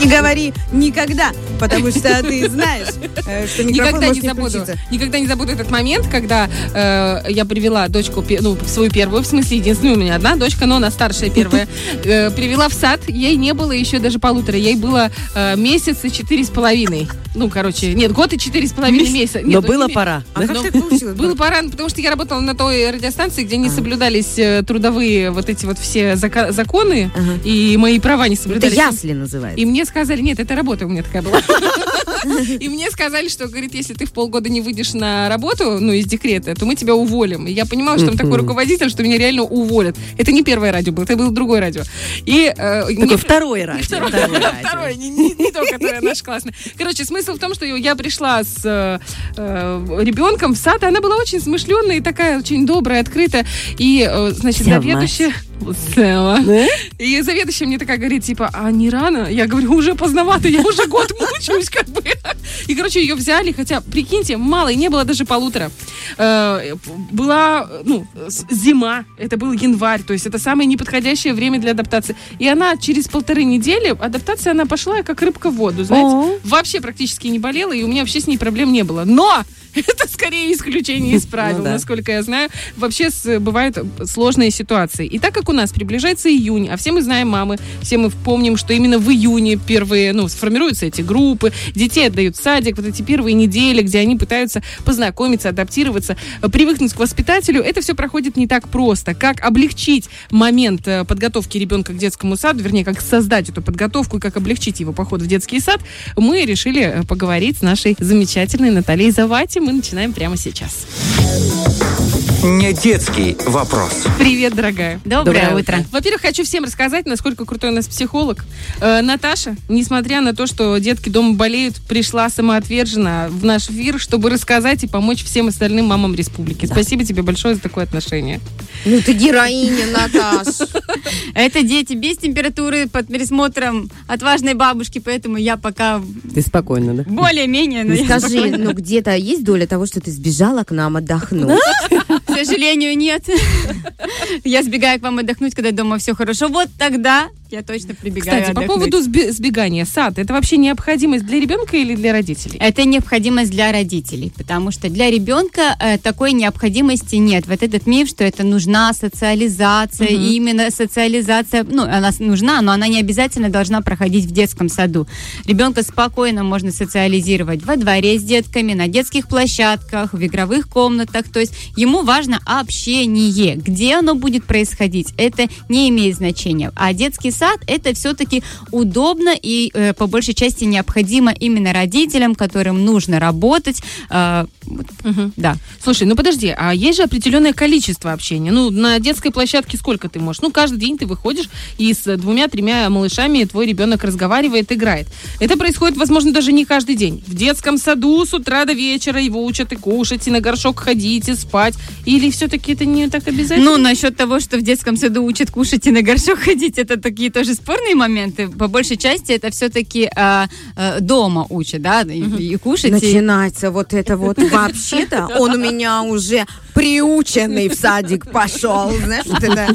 не говори никогда, потому что ты знаешь, э, что микрофон Никогда может не забуду. включиться. Никогда не забуду этот момент, когда э, я привела дочку, ну, свою первую, в смысле, единственную у меня одна дочка, но она старшая первая, э, привела в сад. Ей не было еще даже полутора, ей было э, месяц и четыре с половиной. Ну, короче, нет, год и четыре с половиной месяца. Но Нет, ну, было не- пора. А да? как так получилось? Было пора, потому что я работала на той радиостанции, где А. не соблюдались э, трудовые вот эти вот все законы, и мои права не Это соблюдались. ясли называется. И мне сказали, нет, это работа у меня такая была. И мне сказали, что, говорит, если ты в полгода не выйдешь на работу, ну, из декрета, то мы тебя уволим. И я понимала, что там такой руководитель, что меня реально уволят. Это не первое радио было, это было другое радио. И э, мне- Такое второе радио. Второе, Второе радио. второе, не, не- не то, которое наше классное. Короче, смысл в том, что я пришла с э, э, ребенком в сад, и она была очень смышленная и такая очень добрая, открытая. И, э, значит, заведующая... Села. Да? И заведующая мне такая говорит, типа, а не рано? Я говорю, уже поздновато, я уже год мучаюсь, как бы. И, короче, ее взяли, хотя, прикиньте, мало, и не было даже полутора. Э, Была, ну, зима, это был январь, то есть это самое неподходящее время для адаптации. И она через полторы недели, адаптация, она пошла как рыбка в воду, знаете. Вообще практически не болела, и у меня вообще с ней проблем не было. Но это скорее исключение из правил, Ну да. насколько я знаю. Вообще с- бывают сложные ситуации. И так как у нас приближается июнь, а все мы знаем мамы, все мы помним, что именно в июне первые, ну, сформируются эти группы, детей отдают в садик, вот эти первые недели, где они пытаются познакомиться, адаптироваться, привыкнуть к воспитателю, это все проходит не так просто. Как облегчить момент э, подготовки ребенка к детскому саду, вернее, как создать эту подготовку и как облегчить его поход в детский сад, мы решили э, поговорить с нашей замечательной Натальей Завати. Мы начинаем прямо сейчас. Не детский вопрос. Привет, дорогая. Доброе утро. Во-первых, хочу всем рассказать, насколько крутой у нас психолог. Э, Наташа, несмотря на то, что детки дома болеют, пришла самоотверженно в наш эфир, чтобы рассказать и помочь всем остальным мамам республики. Спасибо тебе большое за такое отношение. Ну ты героиня, Наташ. Это дети без температуры под присмотром отважной бабушки, поэтому я пока Ты спокойно, да? более-менее, Ну, Скажи, ну где-то есть доля того, что ты сбежала к нам отдохнуть? к сожалению, нет. Я сбегаю к вам отдохнуть, когда дома все хорошо. Вот тогда я точно прибегаю Кстати, по отдохнуть. поводу сби- сбегания, сад, это вообще необходимость для ребенка или для родителей? Это необходимость для родителей, потому что для ребенка э, такой необходимости нет. Вот этот миф, что это нужна социализация, и именно социализация, ну, она нужна, но она не обязательно должна проходить в детском саду. Ребенка спокойно можно социализировать во дворе с детками, на детских площадках, в игровых комнатах. То есть ему важно общение. Где оно будет происходить, это не имеет значения. А детский сад это все-таки удобно и э, по большей части необходимо именно родителям, которым нужно работать. Э, Мгм. да. Слушай, ну подожди, а есть же определенное количество общения. Ну, на детской площадке сколько ты можешь? Ну, каждый день ты выходишь, и с двумя-тремя малышами твой ребенок разговаривает, играет. Это происходит, возможно, даже не каждый день. В детском саду с утра до вечера его учат и кушать, и на горшок ходить, и спать. Или все-таки это не так обязательно? Ну, насчет того, что в детском саду учат кушать и на горшок ходить, это такие тоже спорные моменты. По большей части это все-таки дома учат, да, и, и кушать. и- Начинается вот это вот. Вообще-то он у меня уже приученный в садик пошел. Знаешь, вот это.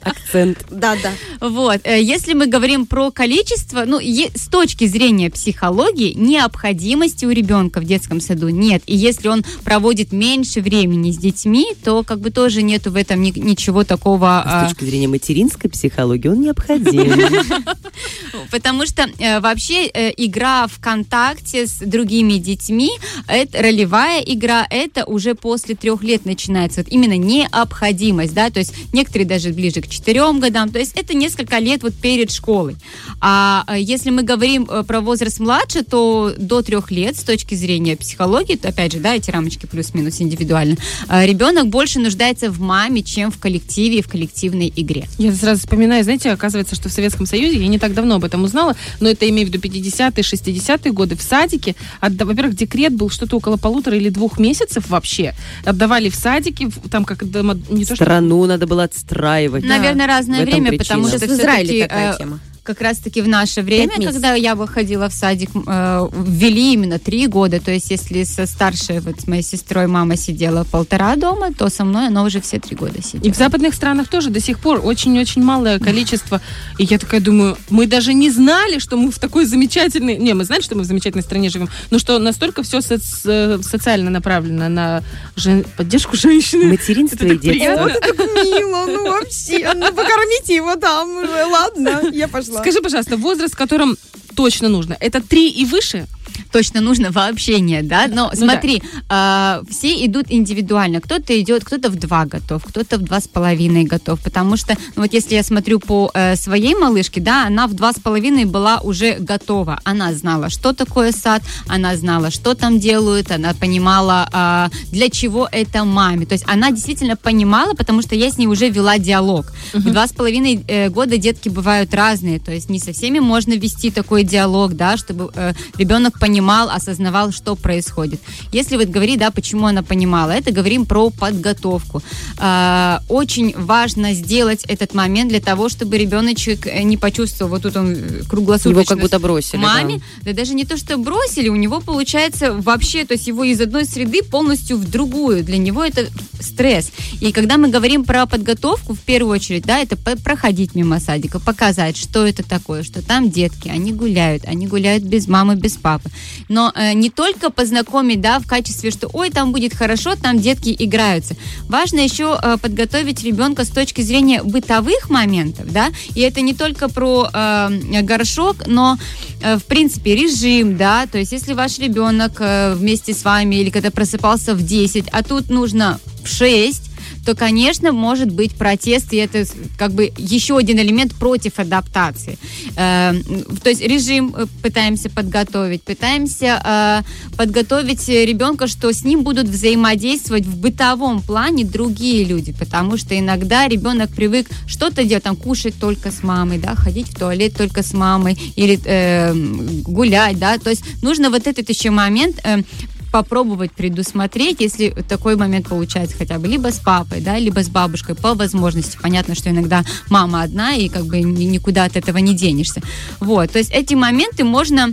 Акцент. Да-да. Вот. Э, Если мы говорим про количество, ну, е- с точки зрения психологии, необходимости у ребенка в детском саду нет. И если он проводит меньше времени с детьми, то как бы тоже нету в этом ни- ничего такого. А а, С точки зрения материнской психологии он необходим. Потому что э, вообще э, игра в контакте с другими детьми, это ролевая игра, это уже после трех лет начинается. Вот именно необходимость, да, то есть некоторые даже ближе к четырем годам, то есть это несколько лет вот перед школой. А э, если мы говорим э, про возраст младше, то до трех лет с точки зрения психологии, то, опять же, да, эти рамочки плюс-минус индивидуально, э, ребенок больше нуждается в маме, чем в коллективе и в коллективной игре. Я сразу вспоминаю, знаете, оказывается, что в Советском Союзе, я не так давно об этом узнала, но это имею в виду 50-е, 60-е годы, в садике, во-первых, декрет был что-то около полутора или двух месяцев вообще, отдавали в садике, там как дома, не то что... Страну надо было отстраивать. Наверное, разное время, причина. потому что в Израиле все-таки, такая э, тема. Как раз-таки в наше время, когда я выходила в садик, э, ввели именно три года. То есть, если со старшей, вот с моей сестрой мама сидела полтора дома, то со мной она уже все три года И сидела. в западных странах тоже до сих пор очень-очень малое количество. И я такая думаю, мы даже не знали, что мы в такой замечательной... Не, мы знали, что мы в замечательной стране живем, но что настолько все социально направлено на жен- поддержку женщины. Материнство Это и приятно. детство. Так мило, ну вообще, ну покормите его там уже, ладно, я пошла. Скажи, пожалуйста, возраст, в котором точно нужно, это три и выше? Точно нужно вообще нет, да? Но Ну смотри, а, все идут индивидуально. Кто-то идет, кто-то в два готов, кто-то в два с половиной готов, потому что, ну, вот если я смотрю по э, своей малышке, да, она в два с половиной была уже готова. Она знала, что такое сад, она знала, что там делают, она понимала, а, для чего это маме. То есть она действительно понимала, потому что я с ней уже вела диалог. В два с половиной э, года детки бывают разные, то есть не со всеми можно вести такой диалог, да, чтобы э, ребенок понимал, осознавал, что происходит. Если вот говорить, да, почему она понимала, это говорим про подготовку. А, очень важно сделать этот момент для того, чтобы ребеночек э, не почувствовал, вот тут он э, круглосуточно Его как будто бросили. да. маме, да. даже не то, что бросили, у него получается вообще, то есть его из одной среды полностью в другую. Для него это стресс. И когда мы говорим про подготовку, в первую очередь, да, это проходить мимо садика, показать, что это такое, что там детки, они гуляют, они гуляют без мамы, без папы. Но э, не только познакомить, да, в качестве, что, ой, там будет хорошо, там детки играются. Важно еще э, подготовить ребенка с точки зрения бытовых моментов, да, и это не только про э, горшок, но э, в принципе, режим, да, то есть если ваш ребенок э, вместе с вами или когда просыпался в 10, а тут нужно в 6, то, конечно, может быть протест, и это как бы еще один элемент против адаптации. Э, то есть режим э, пытаемся подготовить, пытаемся э, подготовить ребенка, что с ним будут взаимодействовать в бытовом плане другие люди, потому что иногда ребенок привык что-то делать, там, кушать только с мамой, да, ходить в туалет только с мамой или э, гулять, да, то есть нужно вот этот еще момент э, попробовать предусмотреть, если такой момент получается хотя бы либо с папой, да, либо с бабушкой по возможности. Понятно, что иногда мама одна и как бы ни- никуда от этого не денешься. Вот, то есть эти моменты можно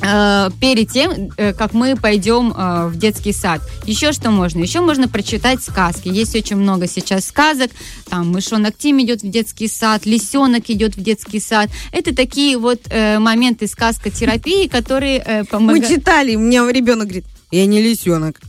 э, перед тем, э, как мы пойдем э, в детский сад. Еще что можно? Еще можно прочитать сказки. Есть очень много сейчас сказок. Там мышонок Тим идет в детский сад, лисенок идет в детский сад. Это такие вот моменты сказкотерапии, которые э, Мы помогают. читали, у меня ребенок говорит, я не лисенок.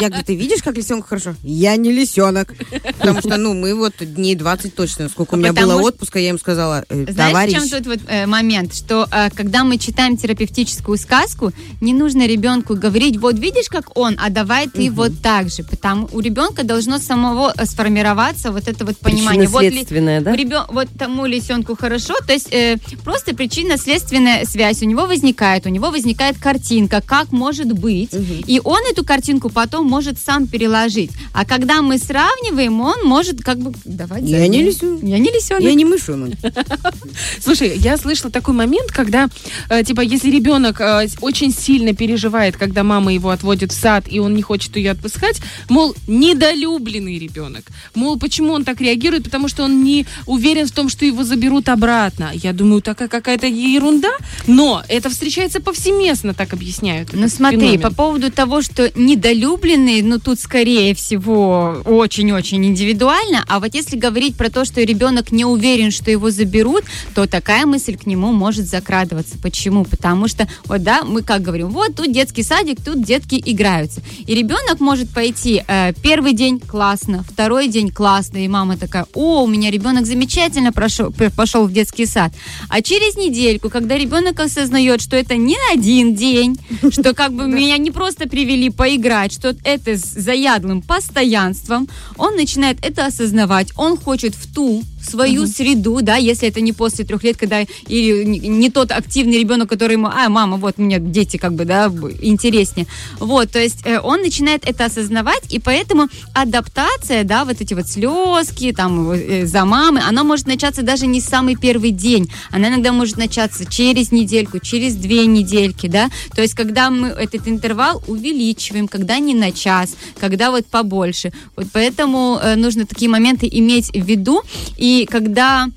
Я говорю, ты видишь, как лисенок хорошо? Я не лисенок. Потому что, ну, мы вот дней 20 точно, сколько у меня Потому было что- отпуска, я им сказала, «Э, Знаешь, в товарищ, чем тут вот э, момент, что э, когда мы читаем терапевтическую сказку, не нужно ребенку говорить, вот видишь, как он, а давай ты вот так же, потому у ребенка должно самого сформироваться вот это вот понимание. Вот ли- Причинно-следственное, да? ребен- вот тому лисенку хорошо, то есть э, просто причинно-следственная связь у него возникает, у него возникает картинка, как может быть, и он эту картинку потом может сам переложить. А когда мы сравниваем, он может как бы давать. Я не лисенок. Я не лисенок. я не мышонок. Слушай, я слышала такой момент, когда, э, типа, если ребенок э, очень сильно переживает, когда мама его отводит в сад, и он не хочет ее отпускать, мол, недолюбленный ребенок. Мол, почему он так реагирует? Потому что он не уверен в том, что его заберут обратно. Я думаю, такая какая-то ерунда, но это встречается повсеместно, так объясняют. Этот смотри, феномен. по поводу того, что недолюбленный, ну тут скорее всего очень-очень индивидуально, а вот если говорить про то, что ребенок не уверен, что его заберут, то такая мысль к нему может закрадываться. Почему? Потому что, вот да, мы как говорим, вот тут детский садик, тут детки играются. И ребенок может пойти э, первый день классно, второй день классно, и мама такая, о, у меня ребенок замечательно прошел, пошел в детский сад. А через недельку, когда ребенок осознает, что это не один день, что как бы меня не просто привели поиграть, что это с заядлым постоянством, он начинает это осознавать, он хочет в ту свою среду, да, если это не после трех лет, когда или не, тот активный ребенок, который ему, а, мама, вот мне дети как бы, да, интереснее. Вот, то есть э, он начинает это осознавать, и поэтому адаптация, да, вот эти вот слезки, там, э, за мамы, она может начаться даже не самый первый день, она иногда может начаться через недельку, через две недельки, да, то есть когда мы этот интервал увеличиваем, когда не на час, когда вот побольше, вот поэтому э, нужно такие моменты иметь в виду, и когда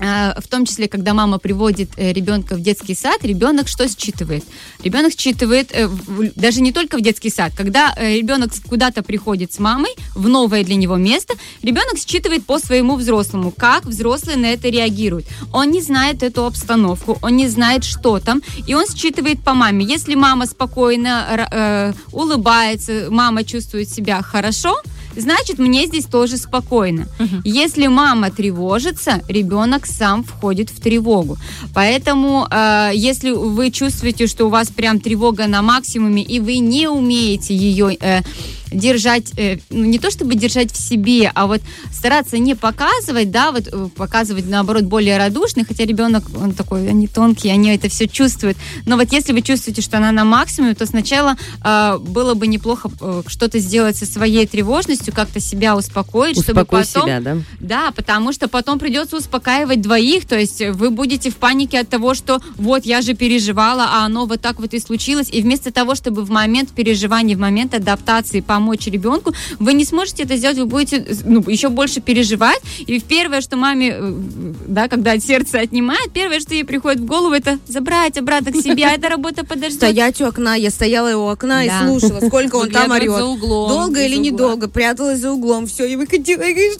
в том числе, когда мама приводит э, ребенка в детский сад, ребенок что считывает? Ребенок считывает э, даже не только в детский сад, когда э, ребенок куда-то приходит с мамой в новое для него место, ребенок считывает по своему взрослому, как взрослые на это реагируют. Он не знает эту обстановку, он не знает, что там, и он считывает по маме. Если мама спокойно э, улыбается, мама чувствует себя хорошо, значит, мне здесь тоже спокойно. Если мама тревожится, ребенок сам входит в тревогу. Поэтому, э, если вы чувствуете, что у вас прям тревога на максимуме, и вы не умеете ее э, держать, э, ну, не то чтобы держать в себе, а вот стараться не показывать, да, вот э, показывать, наоборот, более радушный, хотя ребенок, он такой, они тонкие, они это все чувствуют. Но вот если вы чувствуете, что она на максимуме, то сначала э, было бы неплохо э, что-то сделать со своей тревожностью, как-то себя успокоить, чтобы Успокой потом... себя, да? Да, потому что потом придется успокаивать двоих, то есть вы будете в панике от того, что вот я же переживала, а оно вот так вот и случилось, и вместо того, чтобы в момент переживания, в момент адаптации помочь ребенку, вы не сможете это сделать, вы будете ну, еще больше переживать, и первое, что маме, э, да, когда сердце отнимает, первое, что ей приходит в голову, это забрать обратно к себе, а эта работа подождет. Стоять у окна, я стояла у окна и слушала, сколько он там орет. Долго или недолго, пряталась за углом, все, и выходила, и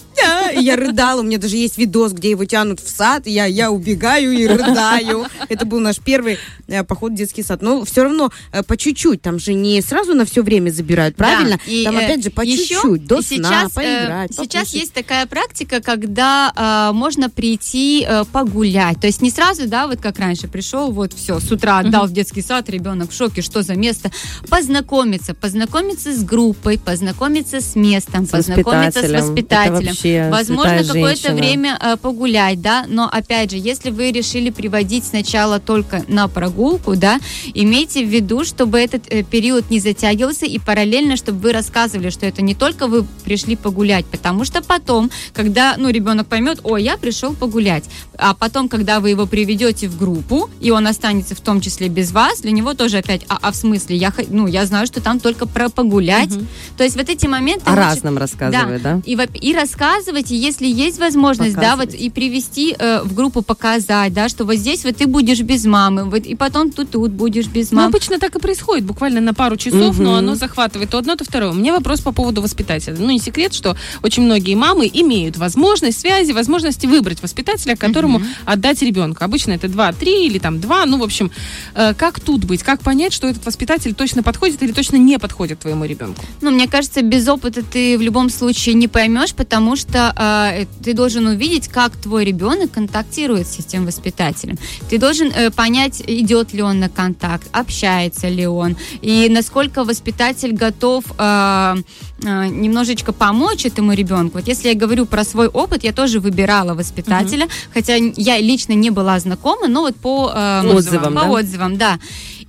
я рыдала, у меня даже есть видос, где его тянут в сад, я, я убегаю и рыдаю. Это был наш первый э, поход в детский сад. Но все равно э, по чуть-чуть, там же не сразу на все время забирают, правильно? И, там э, опять же по чуть-чуть, до сейчас, сна, э, поиграть, Сейчас покушать. есть такая практика, когда э, можно прийти э, погулять. То есть не сразу, да, вот как раньше пришел, вот все, с утра отдал в детский сад, ребенок в шоке, что за место. Познакомиться, познакомиться с группой, познакомиться с местом, С познакомиться с воспитателем. Возможно, какое-то время э, погулять, да, но опять же, если вы решили приводить сначала только на прогулку, да, имейте в виду, чтобы этот э, период не затягивался и параллельно, чтобы вы рассказывали, что это не только вы пришли погулять, потому что потом, когда, ну, ребенок поймет, о, я пришел погулять, а потом, когда вы его приведете в группу, и он останется в том числе без вас, для него тоже опять, а, а в смысле, я, ну, я знаю, что там только про погулять, то есть вот эти моменты... О лучше- разном рассказывает, да? и, воп- и рассказывать, и если есть возможность, да, вот Показывать. и привести э, в группу, показать, да, что вот здесь вот ты будешь без мамы, вот, и потом тут тут будешь без Ну, мамы. обычно так и происходит, буквально на пару часов, но Мгм. оно захватывает то одно, то второе. У меня вопрос по поводу воспитателя. Ну, не секрет, что очень многие мамы имеют возможность связи, возможности выбрать воспитателя, которому отдать ребенка. Обычно это два, три или там два. Ну, в общем, э, как тут быть? Как понять, что этот воспитатель точно подходит или точно не подходит твоему ребенку? Ну, мне кажется, без опыта ты в любом случае не поймешь, потому что э, ты должен увидеть, как твой ребенок контактирует с этим воспитателем. Ты должен э, понять, идет ли он на контакт, общается ли он, и насколько воспитатель готов э, э, немножечко помочь этому ребенку. Вот если я говорю про свой опыт, я тоже выбирала воспитателя, хотя я лично не была знакома, но вот по э, Отзывам, по да? отзывам, да.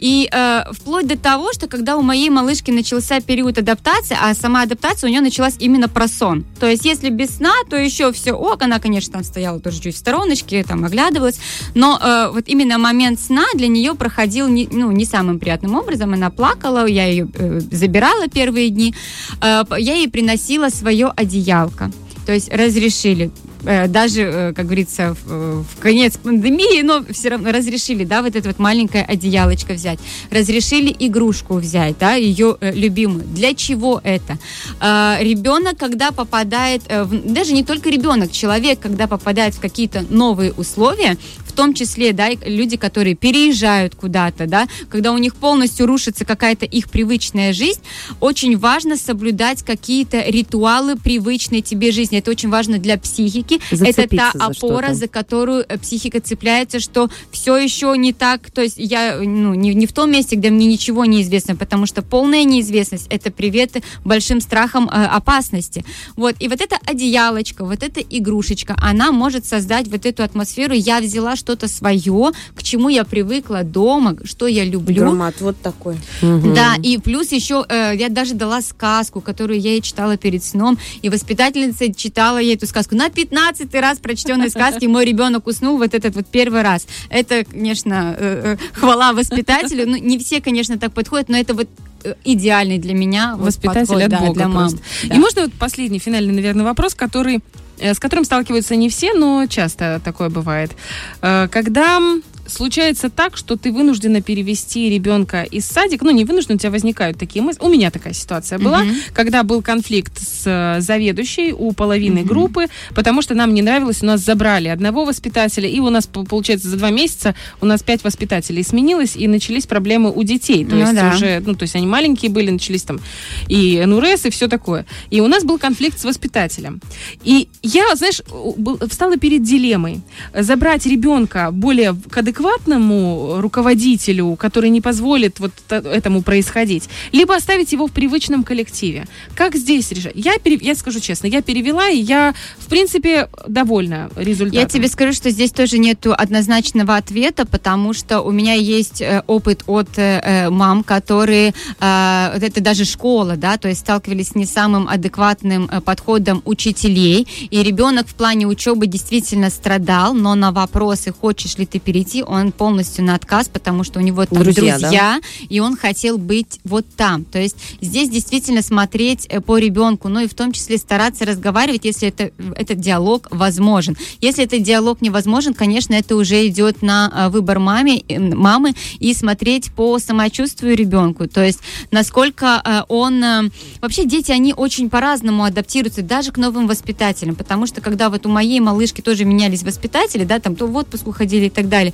И э, вплоть до того, что когда у моей малышки начался период адаптации, а сама адаптация у нее началась именно про сон. То есть, если без сна, то еще все ок. Она, конечно, там стояла тоже чуть в стороночке, там оглядывалась. Но э, вот именно момент сна для нее проходил не, ну, не самым приятным образом. Она плакала, я ее э, забирала первые дни. Э, я ей приносила свое одеялко. То есть разрешили э, даже, э, как говорится, в, конец пандемии, но все равно разрешили, да, вот это вот маленькое одеялочко взять. Разрешили игрушку взять, да, ее э, любимую. Для чего это? Э, ребенок, когда попадает, даже не только ребенок, человек, когда попадает в какие-то новые условия, в том числе, да, люди, которые переезжают куда-то, да, когда у них полностью рушится какая-то их привычная жизнь, очень важно соблюдать какие-то ритуалы привычной тебе жизни. Это очень важно для психики. Это Зацепиться та за опора, что-то. за которую э, психика цепляется, что все еще не так, то есть я ну, не, не в том месте, где мне ничего не известно, потому что полная неизвестность это привет большим страхам э, опасности. Вот, и вот эта одеялочка, вот эта игрушечка, она может создать вот эту атмосферу. Я взяла что-то свое, к чему я привыкла дома, что я люблю. Громад вот такой. Да, и плюс еще э, я даже дала сказку, которую я ей читала перед сном, и воспитательница читала ей эту сказку на 15 раз прочтенной сказки, мой ребенок уснул вот этот вот первый раз. Это, конечно, э, э, хвала воспитателю. Ну, не все, конечно, так подходят, но это вот идеальный для меня вот Воспитатель подход, от да, Бога для мам. просто. Да. И можно вот последний, финальный, наверное, вопрос, который с которым сталкиваются не все, но часто такое бывает. Э, Когда случается так, что ты вынуждена перевести ребенка из садика, ну не вынужден, у тебя возникают такие мысли. У меня такая ситуация была, Мгм. когда был конфликт с э, заведующей у половины группы, потому что нам не нравилось, у нас забрали одного воспитателя, и у нас, по- получается, за два месяца у нас пять воспитателей сменилось, и начались проблемы у детей. То Ну есть да. уже, ну, то есть они маленькие были, начались там и НУРС, и все такое. И у нас был конфликт с воспитателем. И я, знаешь, был- встала перед дилеммой. Забрать ребенка более к адекватному руководителю, который не позволит вот этому происходить, либо оставить его в привычном коллективе. Как здесь решать? Я, пере- я скажу честно, я перевела, и я, в принципе, довольна результатом. Я тебе скажу, что здесь тоже нету однозначного ответа, потому что у меня есть э, опыт от э, э, мам, которые, это даже школа, да, то есть сталкивались с не самым адекватным подходом учителей, и ребенок в плане учебы действительно страдал, но на вопросы, хочешь ли ты перейти, он полностью на отказ, потому что у него там Друзья, друзья, и он хотел быть вот там. То есть здесь действительно смотреть э, по ребенку, ну и в том числе стараться разговаривать, если это, этот диалог возможен. Если этот диалог невозможен, конечно, это уже идет на э, выбор маме, э, мамы и смотреть по самочувствию ребенку. То есть насколько он... Вообще дети, они очень по-разному адаптируются даже к новым воспитателям, потому что когда вот у моей малышки тоже менялись воспитатели, да, там то в отпуск уходили и так далее,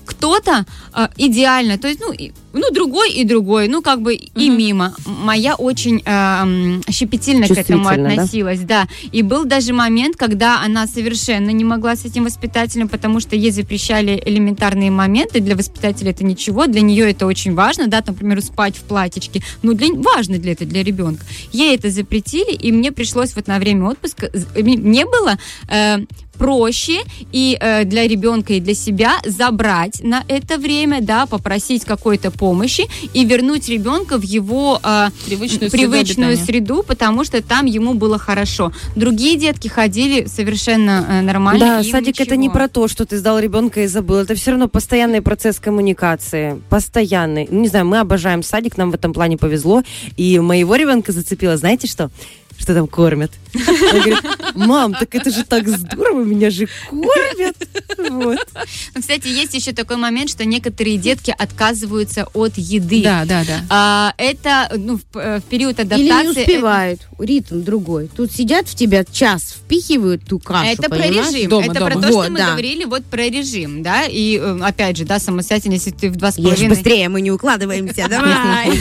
кто-то э, идеально, то есть, ну, и- ну, другой и другой, ну, как бы и Мгм. мимо. Моя очень э, щепетильно к этому Чувствительно, да? относилась, да. И был даже момент, когда она совершенно не могла с этим воспитателем, потому что ей запрещали элементарные моменты. Для воспитателя это ничего, для нее это очень важно, да, там, например, спать в платьичке. Ну, для, важно для этого, для ребенка. Ей это запретили, и мне пришлось вот на время отпуска, з- мне было э, проще и э, для ребенка, и для себя забрать на это время, да, попросить какой-то помощи и вернуть ребенка в его э, Привычную, среду привычную среду, потому что там ему было хорошо. Другие детки ходили совершенно э, нормально. Да, садик это не ничего. про то, что ты сдал ребенка и забыл. Это все равно постоянный процесс коммуникации. Постоянный. Ну, не знаю, мы обожаем садик, нам в этом плане повезло. И моего ребенка зацепило, знаете что? Что там кормят. Он говорит, мам, так это же так здорово, меня же кормят. Вот. Ну, кстати, есть еще такой момент, что некоторые детки отказываются от еды. Да, да, да. А, это ну, в, э, в период Или адаптации. не успевают. Ритм другой. Тут сидят в тебя час, впихивают ту кашу, Это про понимаешь? режим. Дома, это дома. про то, Вот, что мы да. говорили вот про режим, да. И э, опять же, да, самостоятельно, если ты в два с половиной. быстрее, мы не укладываемся, давай.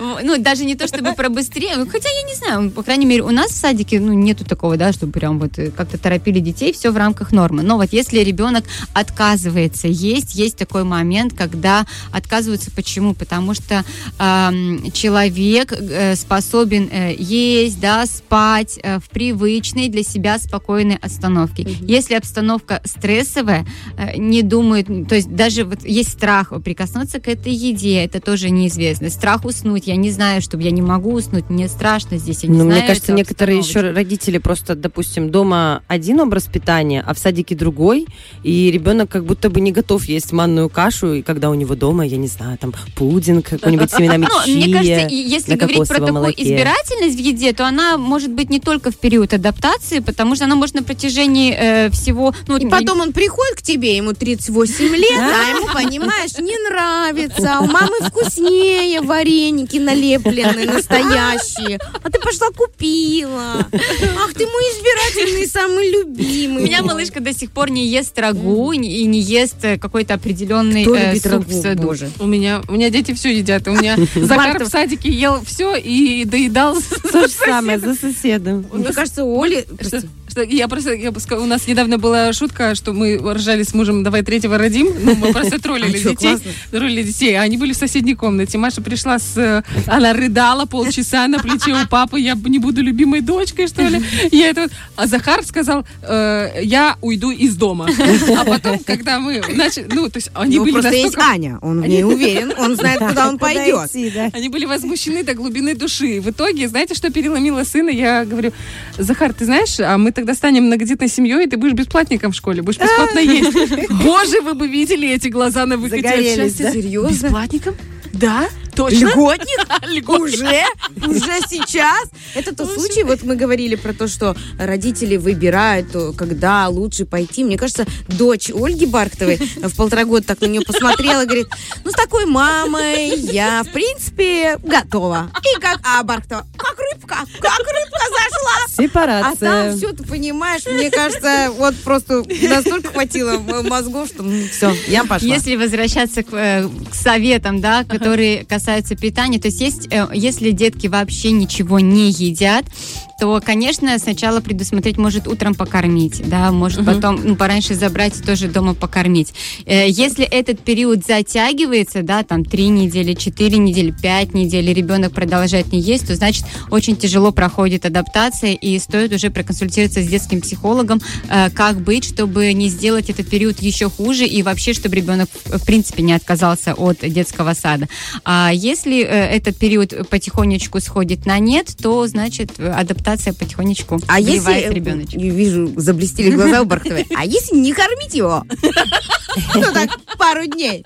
Ну, даже не то чтобы про быстрее, хотя я не знаю, по крайней мере, у нас в садике, ну, нету такого, да, чтобы прям вот э, как-то торопили детей, все в рамках нормы. Но вот если ребенок отказывается есть, есть такой момент, когда отказываются. Почему? Потому что ам, человек э, способен э, есть, да, спать э, в привычной для себя спокойной обстановке. Если обстановка стрессовая, э, не думают, то есть даже вот есть страх прикоснуться к этой еде, это тоже неизвестно. Страх уснуть, я не знаю, чтобы я не могу уснуть, мне страшно здесь, я не Ну, знаю. мне кажется, некоторые еще родители просто, допустим, дома один образ питания, а в садике другой, и ребенок как будто бы не готов есть манную кашу, и когда у него дома, я не знаю, там пудинг какой-нибудь семенами Ну, мне кажется, если на говорить про такую молоке. избирательность в еде, то она может быть не только в период адаптации, потому что она может на протяжении э, всего... Ну, И потом он приходит к тебе, ему 38 лет, а ему, понимаешь, не нравится. А У мамы вкуснее вареники налепленные, настоящие. А ты пошла купила. Ах, ты мой избирательный, самый любимый. У меня малышка до сих пор не ест рагу и не ест э, какой-то определенный Кто э, любит суп рагу, в саду. боже? У меня, у меня дети все едят. У меня Захар в садике ел все и доедал. То же самое за соседом. Мне кажется, у Оли... Что, что я просто, я бы сказала, у нас недавно была шутка, что мы ржали с мужем, давай третьего родим. Ну, мы просто троллили А детей. классно. Троллили детей. А они были в соседней комнате. Маша пришла с... Она рыдала полчаса на плече у папы. Я не буду любимой дочкой, что ли? Я это... А Захар сказал, э, я уйду из дома. А потом, когда мы начали... Ну, то есть они него были просто есть настолько... Аня, он в ней уверен, он знает, куда он пойдет. Они были возмущены до глубины души. В итоге, знаете, что переломило сына? Я говорю, Захар, ты знаешь, а мы тогда станем многодетной семьей, и ты будешь бесплатником в школе, будешь бесплатно есть. Боже, вы бы видели эти глаза на выкате от Загорелись, счастья. да? Серьезно? Бесплатником? Да? Точно? Льготник? Уже? Уже сейчас? Это тот случай, вот мы говорили про то, что родители выбирают, когда лучше пойти. Мне кажется, дочь Ольги Бархтовой в полтора года так на нее посмотрела, говорит, ну, с такой мамой я, в принципе, готова. И как, а Бархтова, как рыбка, как рыбка зашла. А Сепарация. там все, ты понимаешь, мне кажется, вот просто настолько хватило мозгов, что все, я пошла. Если возвращаться к, э, к советам, да, которые касаются питания, то есть, есть э, если детки вообще ничего не едят, то, конечно, сначала предусмотреть, может, утром покормить, да, может, потом ну, пораньше забрать и тоже дома покормить. Э, Если этот период затягивается, да, там, три недели, четыре недели, пять недель, и ребенок продолжает не есть, то, значит, очень тяжело проходит адаптация, и стоит уже проконсультироваться с детским психологом, э, как быть, чтобы не сделать этот период еще хуже, и вообще, чтобы ребенок, в принципе, не отказался от детского сада. А если э, этот период потихонечку сходит на нет, то, значит, э, адаптация потихонечку А если, вливает ребеночек. я вижу, заблестели глаза у Бархтовой, а если не кормить его? Ну так, пару дней.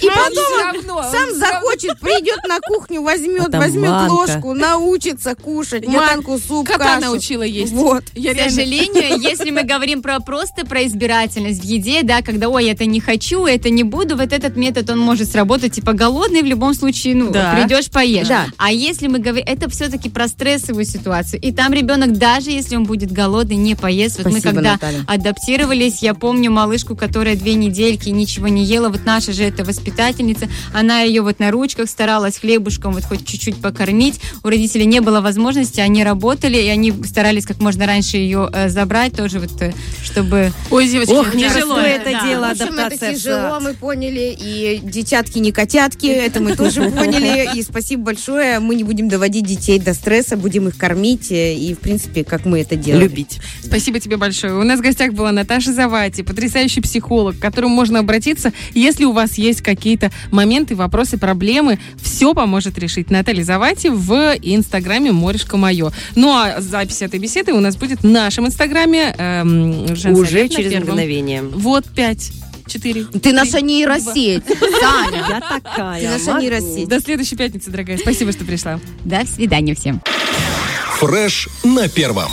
И потом он сам захочет, придет на кухню, возьмет, возьмет ложку, научится кушать манку, суп, Кота научила есть. Вот. Я К сожалению, если мы говорим про просто про избирательность в еде, да, когда, ой, это не хочу, это не буду, вот этот метод, он может сработать, типа, голодный, в любом случае, ну, Да. придешь, поешь. Да. А если мы говорим, это все-таки про стрессовую ситуацию, и там ребенок, даже если он будет голодный, не поест. Вот мы Спасибо, когда Наталья. адаптировались, я помню малышку, которая две недельки ничего не ела, вот наша же это воспитательница, она ее вот на ручках старалась хлебушком вот хоть чуть-чуть покормить, у родителей не было возможности, они работали, и они старались как можно раньше ее э, забрать тоже вот, э, чтобы... Ой, девочки, Ох, тяжело это да. дело, В общем, это адаптация тяжело, мы поняли. И детятки не котятки, это мы тоже поняли. И спасибо большое. Мы не будем доводить детей до стресса, будем их кормить. э, И, в принципе, как мы это делаем. Любить. Спасибо тебе большое. У нас в гостях была Наташа Завати, потрясающий психолог, к которому можно обратиться, если у вас есть какие-то моменты, вопросы, проблемы. Все поможет решить Наталья Завати в инстаграме «Морешка мое». Ну а запись этой беседы у нас будет в нашем инстаграме. эм, Уже через первом. мгновение. Вот пять, четыре. Ты наша нейросеть, Саня. Я такая. Ты наша нейросеть. До следующей пятницы, дорогая. Спасибо, что пришла. До свидания всем. Фреш на первом.